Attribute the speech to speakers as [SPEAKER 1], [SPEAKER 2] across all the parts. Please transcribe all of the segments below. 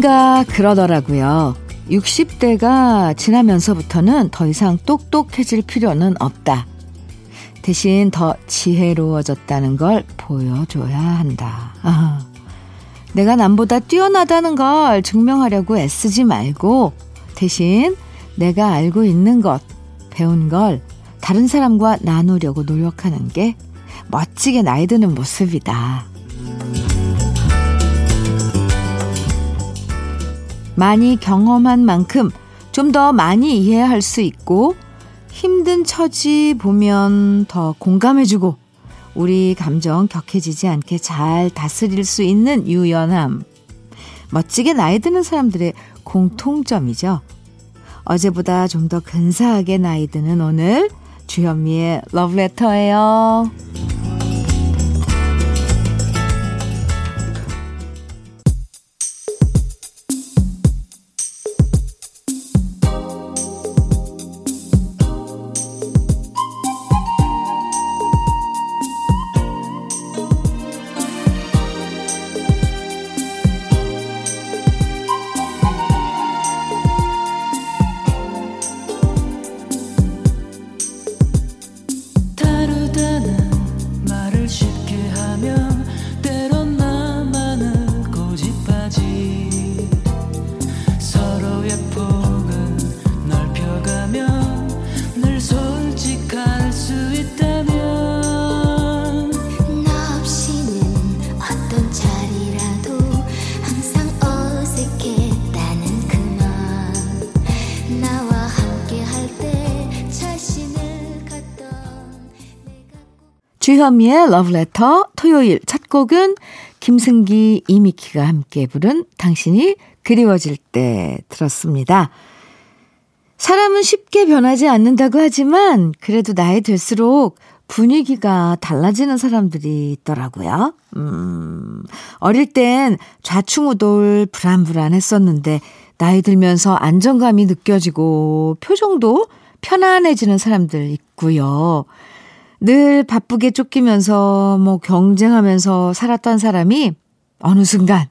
[SPEAKER 1] 누군가 그러더라고요. 60대가 지나면서부터는 더 이상 똑똑해질 필요는 없다. 대신 더 지혜로워졌다는 걸 보여줘야 한다. 아, 내가 남보다 뛰어나다는 걸 증명하려고 애쓰지 말고 대신 내가 알고 있는 것, 배운 걸 다른 사람과 나누려고 노력하는 게 멋지게 나이 드는 모습이다. 많이 경험한 만큼 좀 더 많이 이해할 수 있고 힘든 처지 보면 더 공감해주고 우리 감정 격해지지 않게 잘 다스릴 수 있는 유연함. 멋지게 나이 드는 사람들의 공통점이죠. 어제보다 좀 더 근사하게 나이 드는 오늘 주현미의 러브레터예요. 3의 러브레터 토요일 첫 곡은 김승기, 이미키가 함께 부른 당신이 그리워질 때 들었습니다. 사람은 쉽게 변하지 않는다고 하지만 그래도 나이 들수록 분위기가 달라지는 사람들이 있더라고요. 음, 어릴 땐 좌충우돌 불안불안했었는데 나이 들면서 안정감이 느껴지고 표정도 편안해지는 사람들 있고요. 늘 바쁘게 쫓기면서 뭐 경쟁하면서 살았던 사람이 어느 순간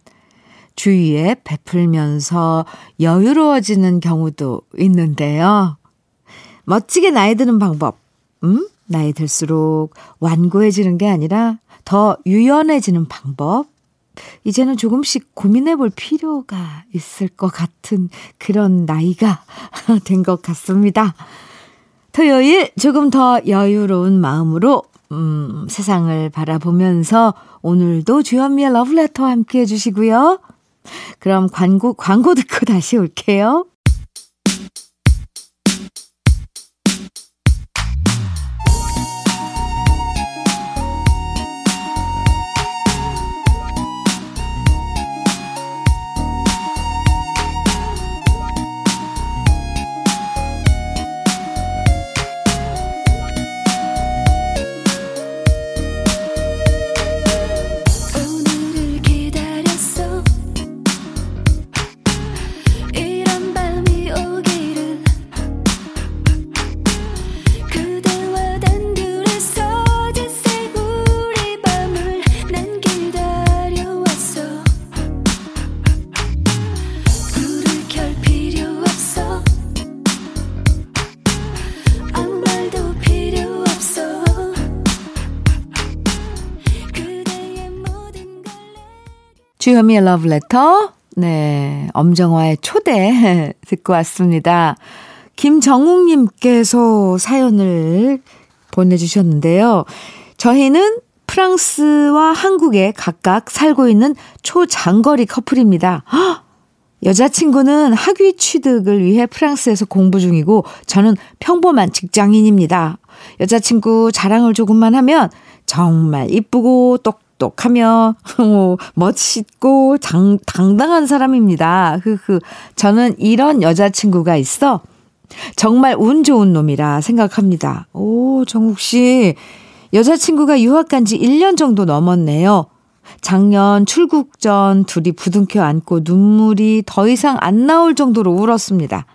[SPEAKER 1] 주위에 베풀면서 여유로워지는 경우도 있는데요. 멋지게 나이 드는 방법, 음? 나이 들수록 완고해지는 게 아니라 더 유연해지는 방법. 이제는 조금씩 고민해 볼 필요가 있을 것 같은 그런 나이가 된 것 같습니다. 토요일 조금 더 여유로운 마음으로 음, 세상을 바라보면서 오늘도 주현미의 러브레터와 함께 해주시고요. 그럼 광고, 광고 듣고 다시 올게요. 주현미의 러브레터. 네. 엄정화의 초대 듣고 왔습니다. 김정욱님께서 사연을 보내주셨는데요. 저희는 프랑스와 한국에 각각 살고 있는 초장거리 커플입니다. 헉! 여자친구는 학위 취득을 위해 프랑스에서 공부 중이고 저는 평범한 직장인입니다. 여자친구 자랑을 조금만 하면 정말 이쁘고 똑 똑똑하며 어, 멋있고 장, 당당한 사람입니다. 흐흐. 저는 이런 여자친구가 있어 정말 운 좋은 놈이라 생각합니다. 오, 정욱 씨. 여자친구가 유학 간 지 1년 정도 넘었네요. 작년 출국 전 둘이 부둥켜 안고 눈물이 더 이상 안 나올 정도로 울었습니다.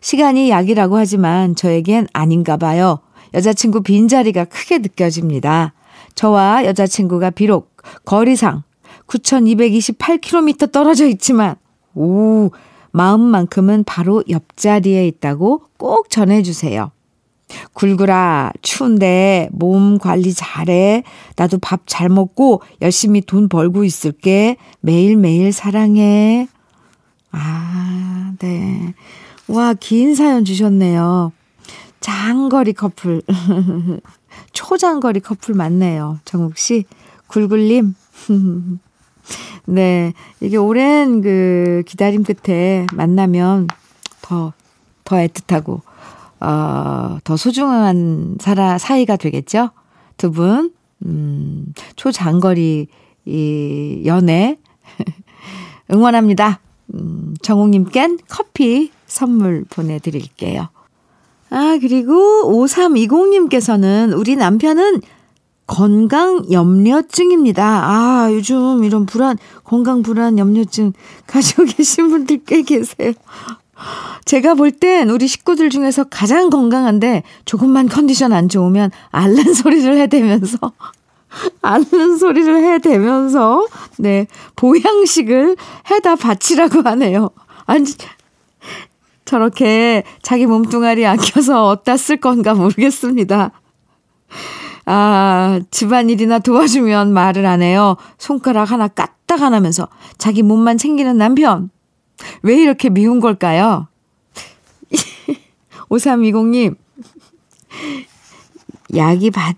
[SPEAKER 1] 시간이 약이라고 하지만 저에겐 아닌가 봐요. 여자친구 빈자리가 크게 느껴집니다. 저와 여자친구가 비록 거리상 9,228km 떨어져 있지만 오, 마음만큼은 바로 옆자리에 있다고 꼭 전해주세요. 굴구라, 추운데 몸 관리 잘해. 나도 밥 잘 먹고 열심히 돈 벌고 있을게. 매일매일 사랑해. 아, 네. 와, 긴 사연 주셨네요. 장거리 커플. 초장거리 커플 맞네요. 정욱 씨. 굴굴님. 네. 이게 오랜 그 기다림 끝에 만나면 더, 더 애틋하고, 어, 더 소중한 사라, 사이가 되겠죠? 두 분, 음, 초장거리, 이, 연애. 응원합니다. 음, 정욱님껜 커피 선물 보내드릴게요. 아, 그리고 5320님께서는 우리 남편은 건강 염려증입니다. 아, 요즘 이런 불안, 건강 불안 염려증 가지고 계신 분들 꽤 계세요. 제가 볼 땐 우리 식구들 중에서 가장 건강한데 조금만 컨디션 안 좋으면 앓는 소리를 해대면서 앓는 소리를 해대면서 네 보양식을 해다 바치라고 하네요. 아니 저렇게 자기 몸뚱아리 아껴서 어디다 쓸 건가 모르겠습니다. 아, 집안일이나 도와주면 말을 안 해요. 손가락 하나 까딱 안 하면서 자기 몸만 챙기는 남편. 왜 이렇게 미운 걸까요? 5320님, 약이 바,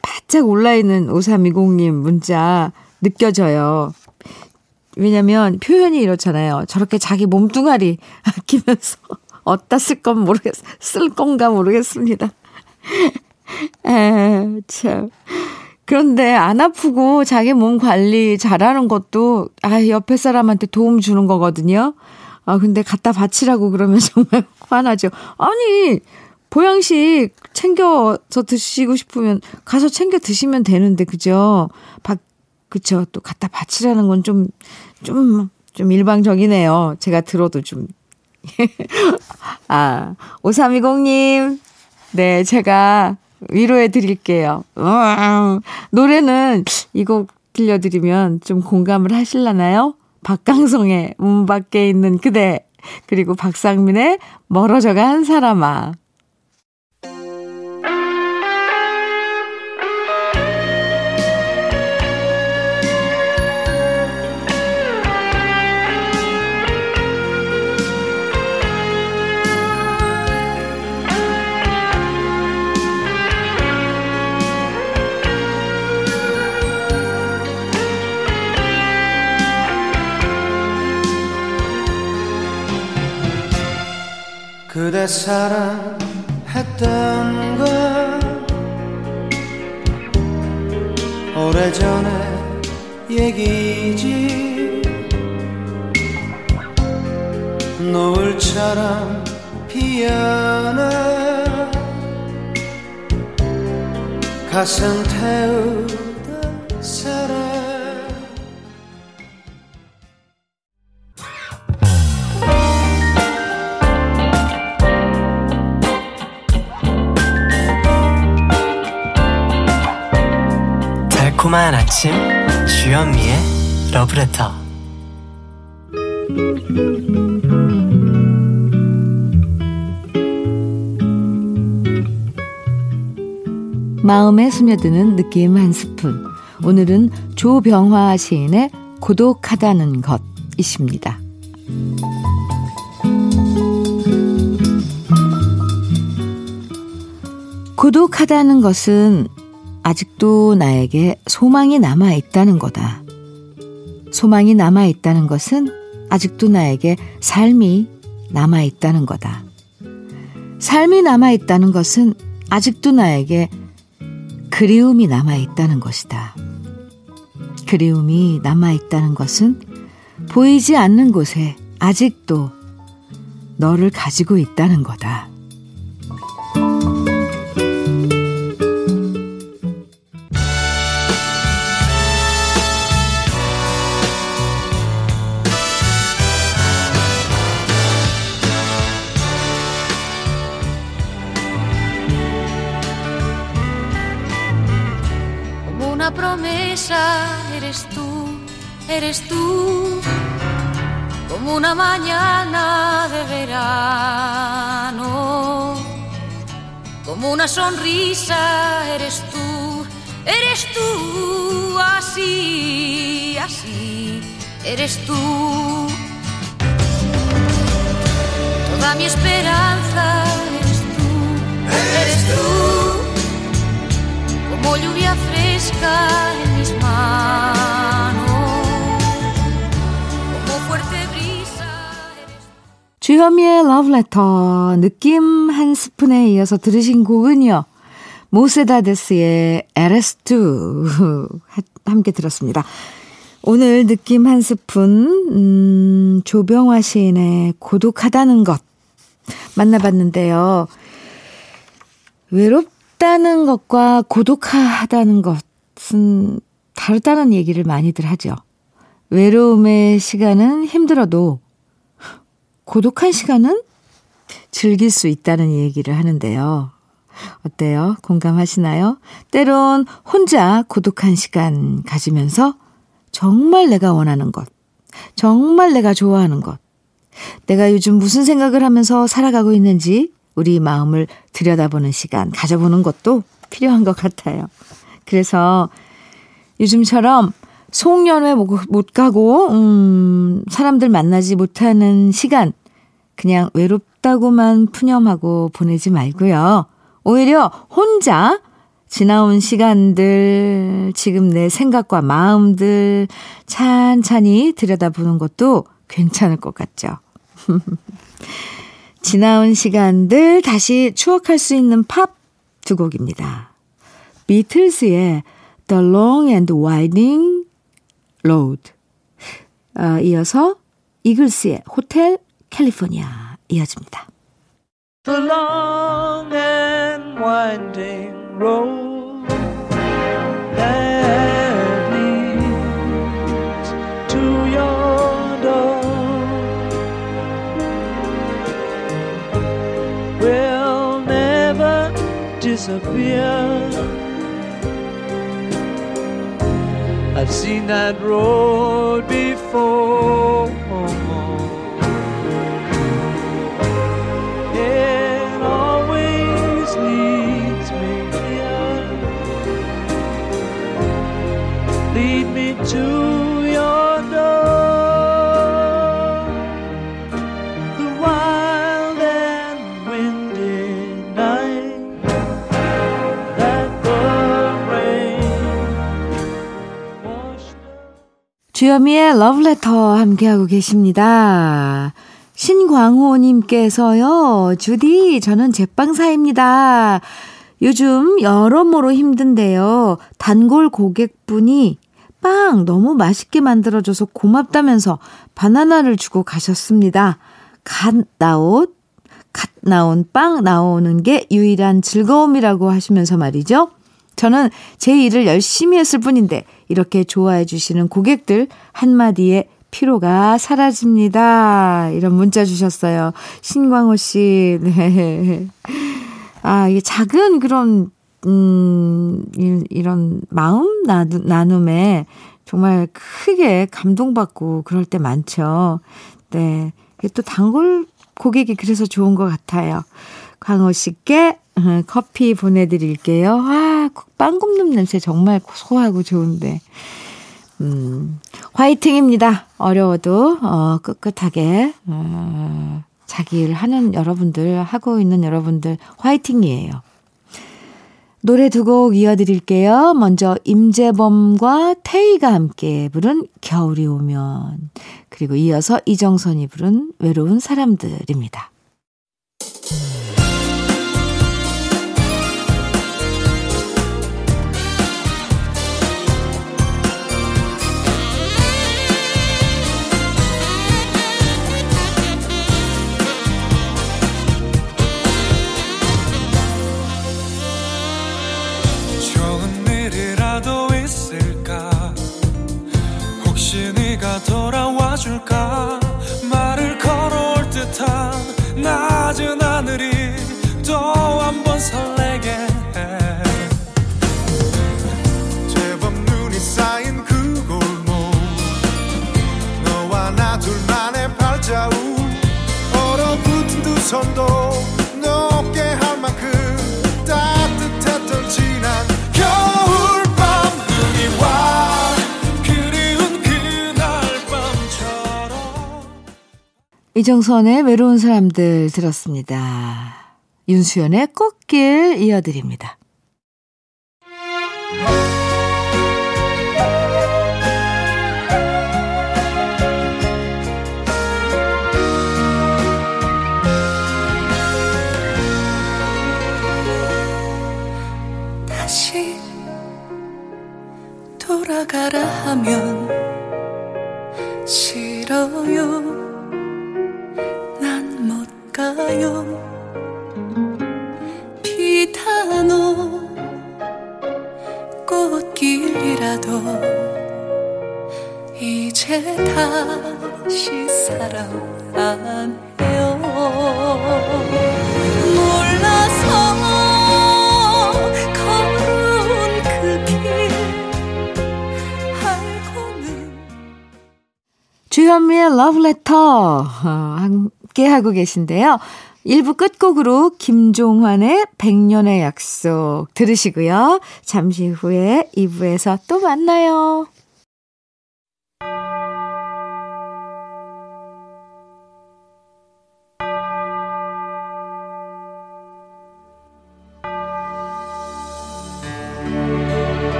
[SPEAKER 1] 바짝 올라있는 5320님 문자 느껴져요. 왜냐면 표현이 이렇잖아요. 저렇게 자기 몸뚱아리 아끼면서 어디다 쓸 건 모르겠, 쓸 건가 모르겠습니다. 에, 참. 그런데 안 아프고 자기 몸 관리 잘하는 것도 아 옆에 사람한테 도움 주는 거거든요. 아 근데 갖다 바치라고 그러면 정말 화나죠. 아니 보양식 챙겨서 드시고 싶으면 가서 챙겨 드시면 되는데 그죠? 바, 그쵸 또 갖다 바치라는 건 좀 좀 좀 일방적이네요. 제가 들어도 좀. 아, 5320님. 네, 제가 위로해 드릴게요. 음, 노래는 이 곡 들려드리면 좀 공감을 하실라나요? 박강성의 문 밖에 있는 그대 그리고 박상민의 멀어져간 사람아 그대 사랑했던 건 오래전에 얘기지. 노을처럼 피어나 가슴 태우 달콤한 아침 주현미의 러브레터 마음에 스며드는 느낌 한 스푼 오늘은 조병화 시인의 고독하다는 것이십니다. 고독하다는 것은 아직도 나에게 소망이 남아 있다는 거다. 소망이 남아 있다는 것은 아직도 나에게 삶이 남아 있다는 거다. 삶이 남아 있다는 것은 아직도 나에게 그리움이 남아 있다는 것이다. 그리움이 남아 있다는 것은 보이지 않는 곳에 아직도 너를 가지고 있다는 거다. Promesa eres tú, eres tú.
[SPEAKER 2] como una mañana de verano, como una sonrisa eres tú, eres tú, así, así, eres tú. Toda mi esperanza eres tú, eres tú, lluvia fresca en mis.
[SPEAKER 1] 주현미의 러브레터 느낌 한 스푼에 이어서 들으신 곡은요. 모세다데스의 에레스투 함께 들었습니다. 오늘 느낌 한 스푼 음, 조병화 시인의 고독하다는 것 만나봤는데요. 외롭 다는 것과 고독하다는 것은 다르다는 얘기를 많이들 하죠. 외로움의 시간은 힘들어도 고독한 시간은 즐길 수 있다는 얘기를 하는데요. 어때요? 공감하시나요? 때론 혼자 고독한 시간 가지면서 정말 내가 원하는 것, 정말 내가 좋아하는 것, 내가 요즘 무슨 생각을 하면서 살아가고 있는지 우리 마음을 들여다보는 시간 가져보는 것도 필요한 것 같아요. 그래서 요즘처럼 송년회 못 가고, 음, 사람들 만나지 못하는 시간, 그냥 외롭다고만 푸념하고 보내지 말고요. 오히려 혼자 지나온 시간들, 지금 내 생각과 마음들 찬찬히 들여다보는 것도 괜찮을 것 같죠. 지나온 시간들 다시 추억할 수 있는 팝 두 곡입니다. 비틀스의 The Long and Winding Road. 어, 이어서 이글스의 호텔 캘리포니아 이어집니다. The long and winding road disappear. I've seen that road before. 주여미의 러브레터 함께하고 계십니다. 신광호님께서요, 주디, 저는 제빵사입니다. 요즘 여러모로 힘든데요. 단골 고객분이 빵 너무 맛있게 만들어줘서 고맙다면서 바나나를 주고 가셨습니다. 갓 나온, 갓 나온 빵 나오는 게 유일한 즐거움이라고 하시면서 말이죠. 저는 제 일을 열심히 했을 뿐인데 이렇게 좋아해 주시는 고객들 한마디에 피로가 사라집니다. 이런 문자 주셨어요. 신광호 씨. 네. 아, 이게 작은 그런 음, 이런 마음 나눔에 정말 크게 감동받고 그럴 때 많죠. 네. 또 단골 고객이 그래서 좋은 것 같아요. 광호 씨께 어, 커피 보내드릴게요. 와, 빵 굽는 냄새 정말 고소하고 좋은데. 음, 화이팅입니다. 어려워도, 어, 꿋꿋하게, 어, 자기 일 하는 여러분들, 하고 있는 여러분들, 화이팅이에요. 노래 두 곡 이어드릴게요. 먼저 임재범과 태희가 함께 부른 겨울이 오면 그리고 이어서 이정선이 부른 외로운 사람들입니다. 돌아와 줄까? 말을 걸어올 듯한 낮은 하늘이 또 한 번 설레게 해. 제법 눈이 쌓인 그 골목. 너와 나 둘만의
[SPEAKER 3] 발자국. 얼어붙은 두 손도
[SPEAKER 1] 이정선의 외로운 사람들 들었습니다. 윤수연의 꽃길 이어드립니다.
[SPEAKER 4] 다시 돌아가라 하면 싫어요 가요 비단오 꽃길이라도 이제 다시 사랑 안 해요. 몰라서 알고는
[SPEAKER 1] 주현미의 러브레터 어, 함께 하고 계신데요. 1부 끝곡으로 김종환의 백년의 약속 들으시고요. 잠시 후에 2부에서 또 만나요.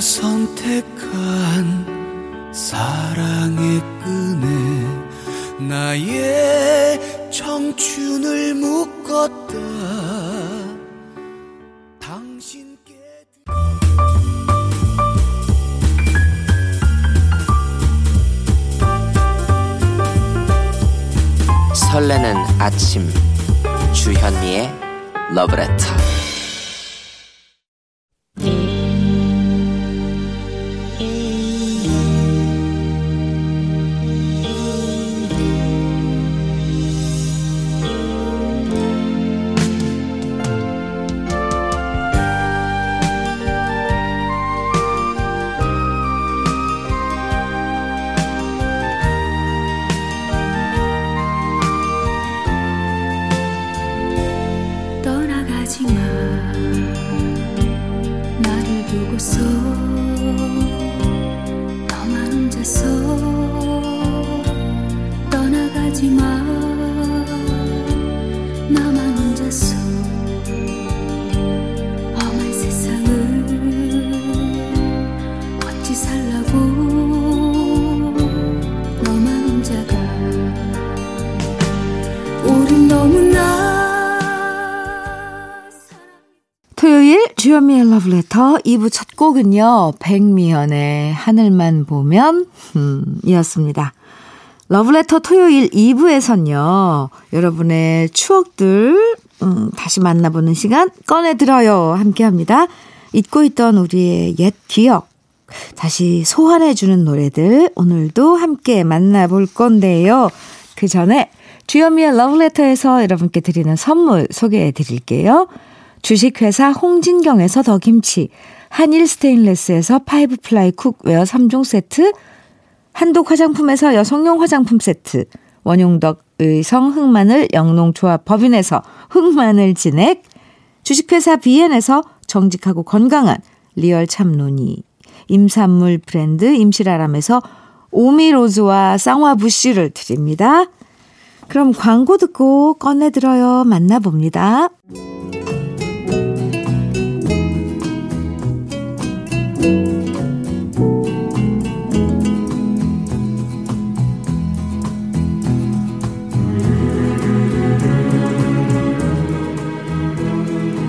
[SPEAKER 3] 선택한 사랑의 끈에 나의 청춘을 묶었다.
[SPEAKER 5] 설레는 아침 주현미의 러브레터
[SPEAKER 4] 나
[SPEAKER 1] 2부 첫 곡은요. 백미연의 하늘만 보면 음, 이었습니다. 러브레터 토요일 2부에선요. 여러분의 추억들 음, 다시 만나보는 시간 꺼내들어요 함께 합니다. 잊고 있던 우리의 옛 기억 다시 소환해주는 노래들 오늘도 함께 만나볼 건데요. 그 전에 주현미의 러브레터에서 여러분께 드리는 선물 소개해 드릴게요. 주식회사 홍진경에서 더김치, 한일 스테인레스에서 five ply cookware 3종 세트, 한독 화장품에서 여성용 화장품 세트, 원용덕 의성 흑마늘 영농조합 법인에서 흑마늘 진액, 주식회사 비엔에서 정직하고 건강한 real 참노니, 임산물 브랜드 임실아람에서 오미로즈와 쌍화부씨를 드립니다. 그럼 광고 듣고 꺼내들어요. 만나봅니다.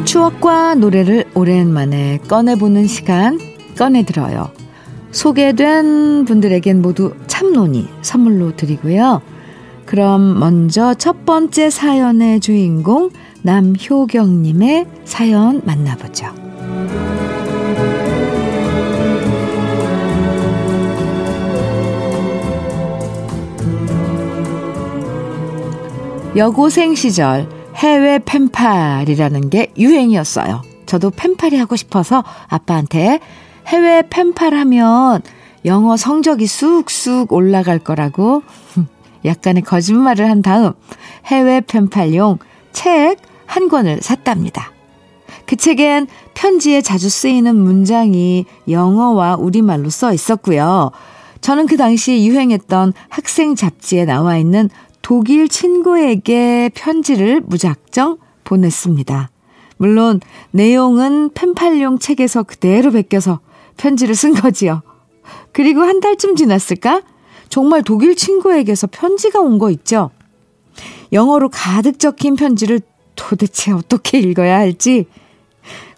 [SPEAKER 1] 추억과 노래를 오랜만에 꺼내보는 시간 꺼내들어요. 소개된 분들에겐 모두 참론이 선물로 드리고요. 그럼 먼저 첫 번째 사연의 주인공 남효경님의 사연 만나보죠. 여고생 시절 해외 펜팔이라는 게 유행이었어요. 저도 펜팔이 하고 싶어서 아빠한테 해외 펜팔 하면 영어 성적이 쑥쑥 올라갈 거라고 약간의 거짓말을 한 다음 해외 펜팔용 책 한 권을 샀답니다. 그 책엔 편지에 자주 쓰이는 문장이 영어와 우리말로 써 있었고요. 저는 그 당시 유행했던 학생 잡지에 나와 있는 독일 친구에게 편지를 무작정 보냈습니다. 물론 내용은 펜팔용 책에서 그대로 베껴서 편지를 쓴 거지요. 그리고 한 달쯤 지났을까? 정말 독일 친구에게서 편지가 온 거 있죠? 영어로 가득 적힌 편지를 도대체 어떻게 읽어야 할지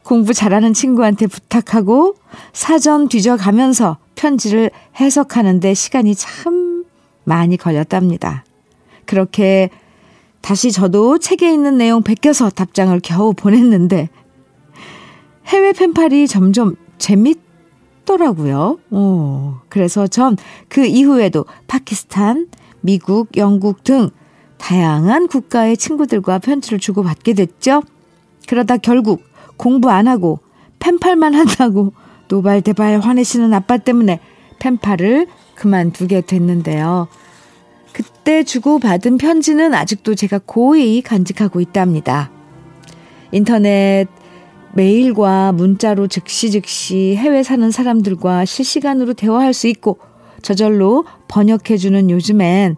[SPEAKER 1] 공부 잘하는 친구한테 부탁하고 사전 뒤져가면서 편지를 해석하는데 시간이 참 많이 걸렸답니다. 그렇게 다시 저도 책에 있는 내용 베껴서 답장을 겨우 보냈는데 해외 펜팔이 점점 재밌더라고요. 오, 그래서 전 그 이후에도 파키스탄, 미국, 영국 등 다양한 국가의 친구들과 편지를 주고받게 됐죠. 그러다 결국 공부 안 하고 펜팔만 한다고 노발대발 화내시는 아빠 때문에 펜팔을 그만두게 됐는데요. 그때 주고받은 편지는 아직도 제가 고이 간직하고 있답니다. 인터넷 메일과 문자로 즉시 즉시 해외 사는 사람들과 실시간으로 대화할 수 있고 저절로 번역해주는 요즘엔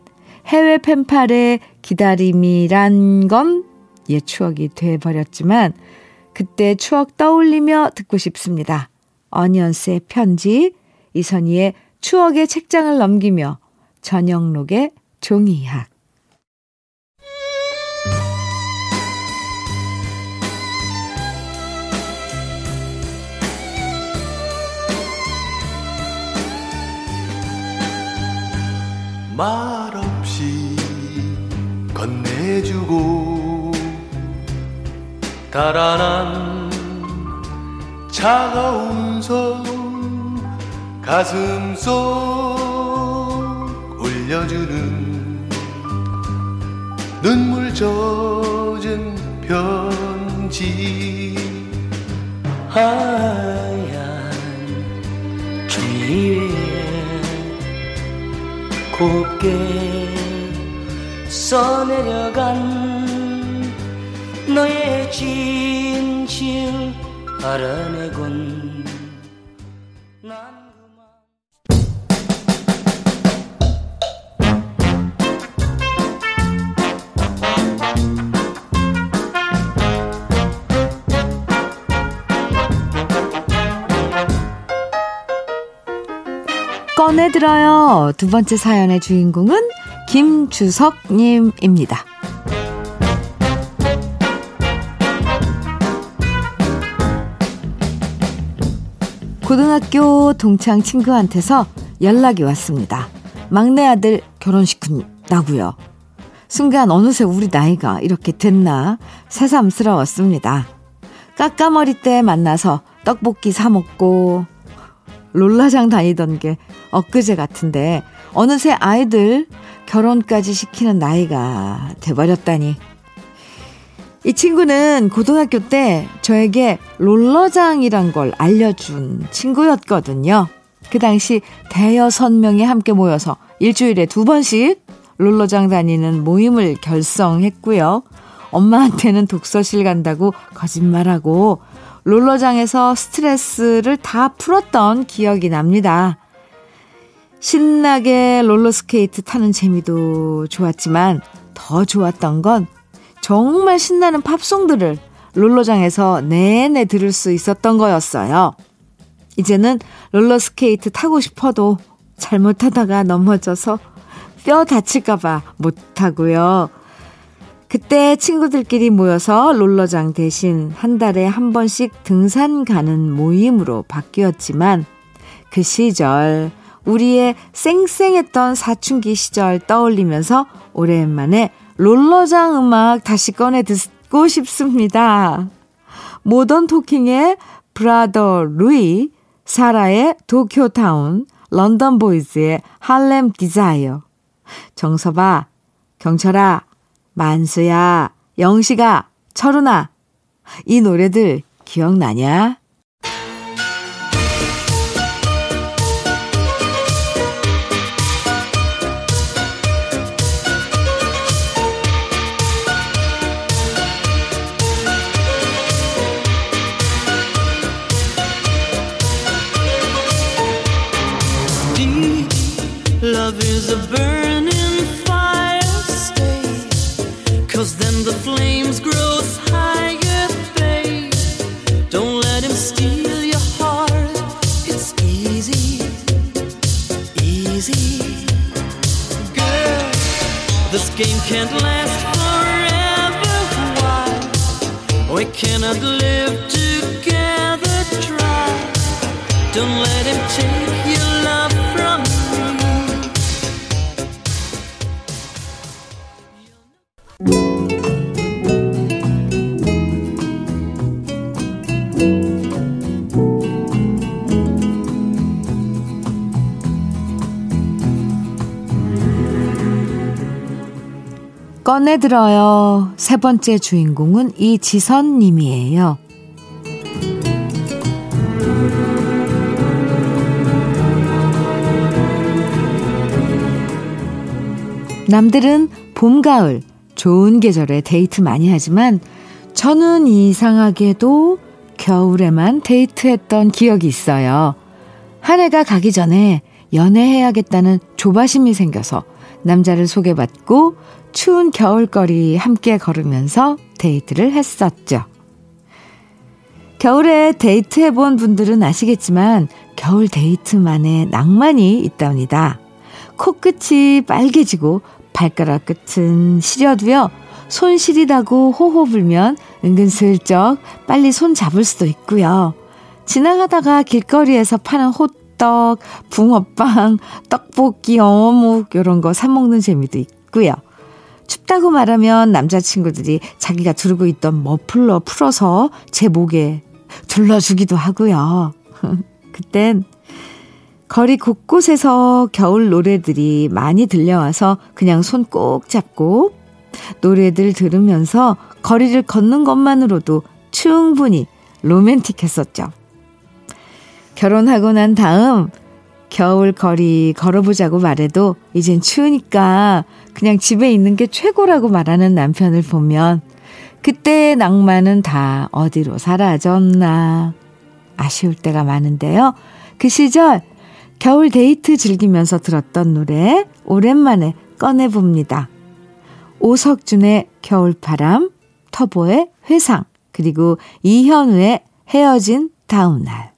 [SPEAKER 1] 해외 펜팔의 기다림이란 건 옛 추억이 돼버렸지만 그때 추억 떠올리며 듣고 싶습니다. 어니언스의 편지, 이선희의 추억의 책장을 넘기며 전영록의 종이학.
[SPEAKER 6] 말없이 건네주고 달아난 차가운 손 가슴 속 올려주는 눈물 젖은 편지.
[SPEAKER 7] 하얀 종이 위에 곱게 써내려간 너의 진실 알아내곤
[SPEAKER 1] 들어요. 두 번째 사연의 주인공은 김주석님입니다. 고등학교 동창 친구한테서 연락이 왔습니다. 막내 아들 결혼식한다고요. 순간 어느새 우리 나이가 이렇게 됐나 새삼스러웠습니다. 까까머리 때 만나서 떡볶이 사 먹고 롤라장 다니던 게 엊그제 같은데 어느새 아이들 결혼까지 시키는 나이가 돼버렸다니. 이 친구는 고등학교 때 저에게 롤러장이란 걸 알려준 친구였거든요. 그 당시 대여섯 명이 함께 모여서 일주일에 두 번씩 롤러장 다니는 모임을 결성했고요. 엄마한테는 독서실 간다고 거짓말하고 롤러장에서 스트레스를 다 풀었던 기억이 납니다. 신나게 롤러스케이트 타는 재미도 좋았지만 더 좋았던 건 정말 신나는 팝송들을 롤러장에서 내내 들을 수 있었던 거였어요. 이제는 롤러스케이트 타고 싶어도 잘못하다가 넘어져서 뼈 다칠까봐 못하고요. 그때 친구들끼리 모여서 롤러장 대신 한 달에 한 번씩 등산 가는 모임으로 바뀌었지만 그 시절 우리의 쌩쌩했던 사춘기 시절 떠올리면서 오랜만에 롤러장 음악 다시 꺼내 듣고 싶습니다. Modern Talking의 Brother Louie, Sarah의 Tokyo Town, London Boys의 Harlem Desire, 정서봐, 경철아, 만수야, 영식아, 철훈아, 이 노래들 기억나냐?
[SPEAKER 7] Don't let him take your love from me.
[SPEAKER 1] 꺼내들어요. 세 번째 주인공은 이지선 님이에요. 남들은 봄, 가을, 좋은 계절에 데이트 많이 하지만 저는 이상하게도 겨울에만 데이트했던 기억이 있어요. 한 해가 가기 전에 연애해야겠다는 조바심이 생겨서 남자를 소개받고 추운 겨울거리 함께 걸으면서 데이트를 했었죠. 겨울에 데이트해본 분들은 아시겠지만 겨울 데이트만의 낭만이 있답니다. 코끝이 빨개지고 발가락 끝은 시려도요. 손 시리다고 호호 불면 은근슬쩍 빨리 손 잡을 수도 있고요. 지나가다가 길거리에서 파는 호떡, 붕어빵, 떡볶이, 어묵 이런 거 사 먹는 재미도 있고요. 춥다고 말하면 남자친구들이 자기가 두르고 있던 머플러 풀어서 제 목에 둘러주기도 하고요. 그땐 거리 곳곳에서 겨울 노래들이 많이 들려와서 그냥 손 꼭 잡고 노래들 들으면서 거리를 걷는 것만으로도 충분히 로맨틱했었죠. 결혼하고 난 다음 겨울 거리 걸어보자고 말해도 이젠 추우니까 그냥 집에 있는 게 최고라고 말하는 남편을 보면 그때의 낭만은 다 어디로 사라졌나 아쉬울 때가 많은데요. 그 시절 겨울 데이트 즐기면서 들었던 노래 오랜만에 꺼내봅니다. 오석준의 겨울바람, 터보의 회상, 그리고 이현우의 헤어진 다음 날.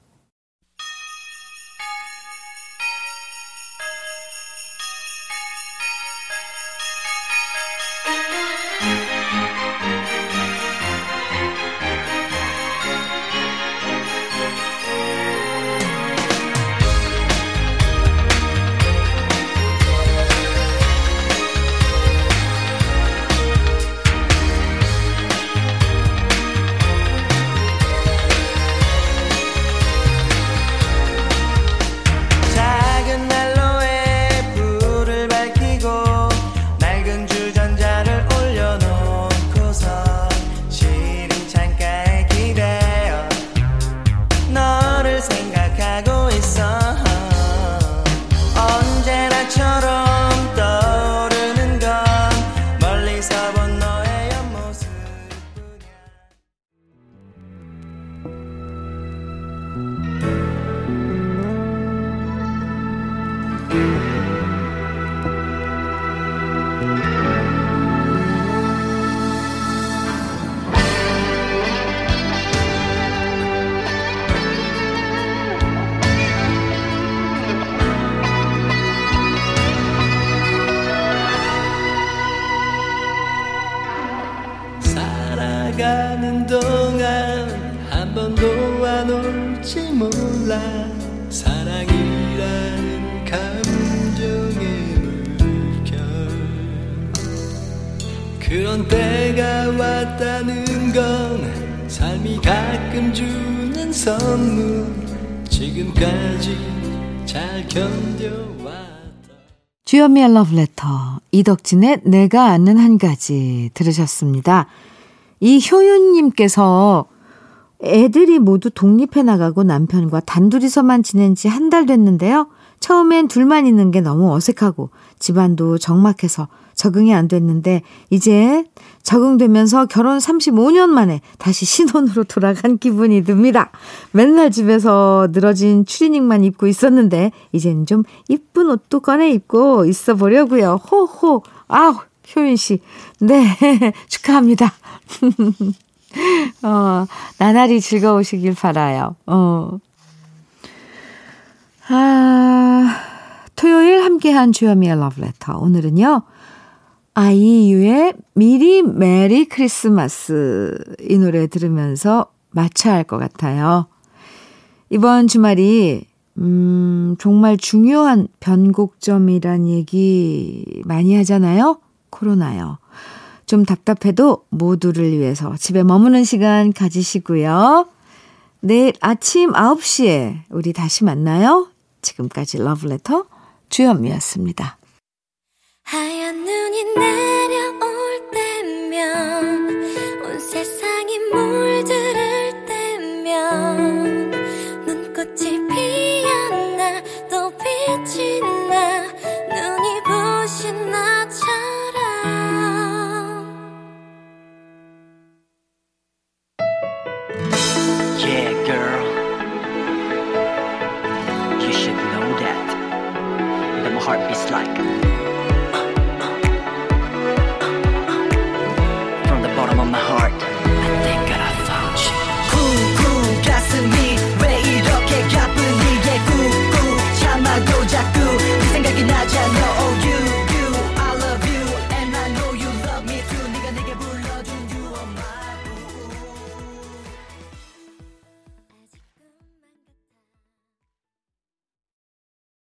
[SPEAKER 1] 주현미의 러브레터 이덕진의 내가 아는 한 가지 들으셨습니다. 이 효윤님께서 애들이 모두 독립해 나가고 남편과 단둘이서만 지낸 지 한 달 됐는데요. 처음엔 둘만 있는 게 너무 어색하고 집안도 적막해서 적응이 안 됐는데 이제 적응되면서 결혼 35년 만에 다시 신혼으로 돌아간 기분이 듭니다. 맨날 집에서 늘어진 추리닝만 입고 있었는데 이젠 좀 이쁜 옷도 꺼내 입고 있어 보려고요. 호호. 아우, 효윤 씨. 네. 축하합니다. 어, 나날이 즐거우시길 바라요. 어. 아, 토요일 함께한 주현미의 러브레터. 오늘은요, 아이유의 미리 메리 크리스마스 이 노래 들으면서 마쳐야 할 것 같아요. 이번 주말이, 음, 정말 중요한 변곡점이란 얘기 많이 하잖아요? 코로나요. 좀 답답해도 모두를 위해서 집에 머무는 시간 가지시고요. 내일 아침 9시에 우리 다시 만나요. 지금까지 러브레터 주현미였습니다.
[SPEAKER 2] 하얀 눈이 내려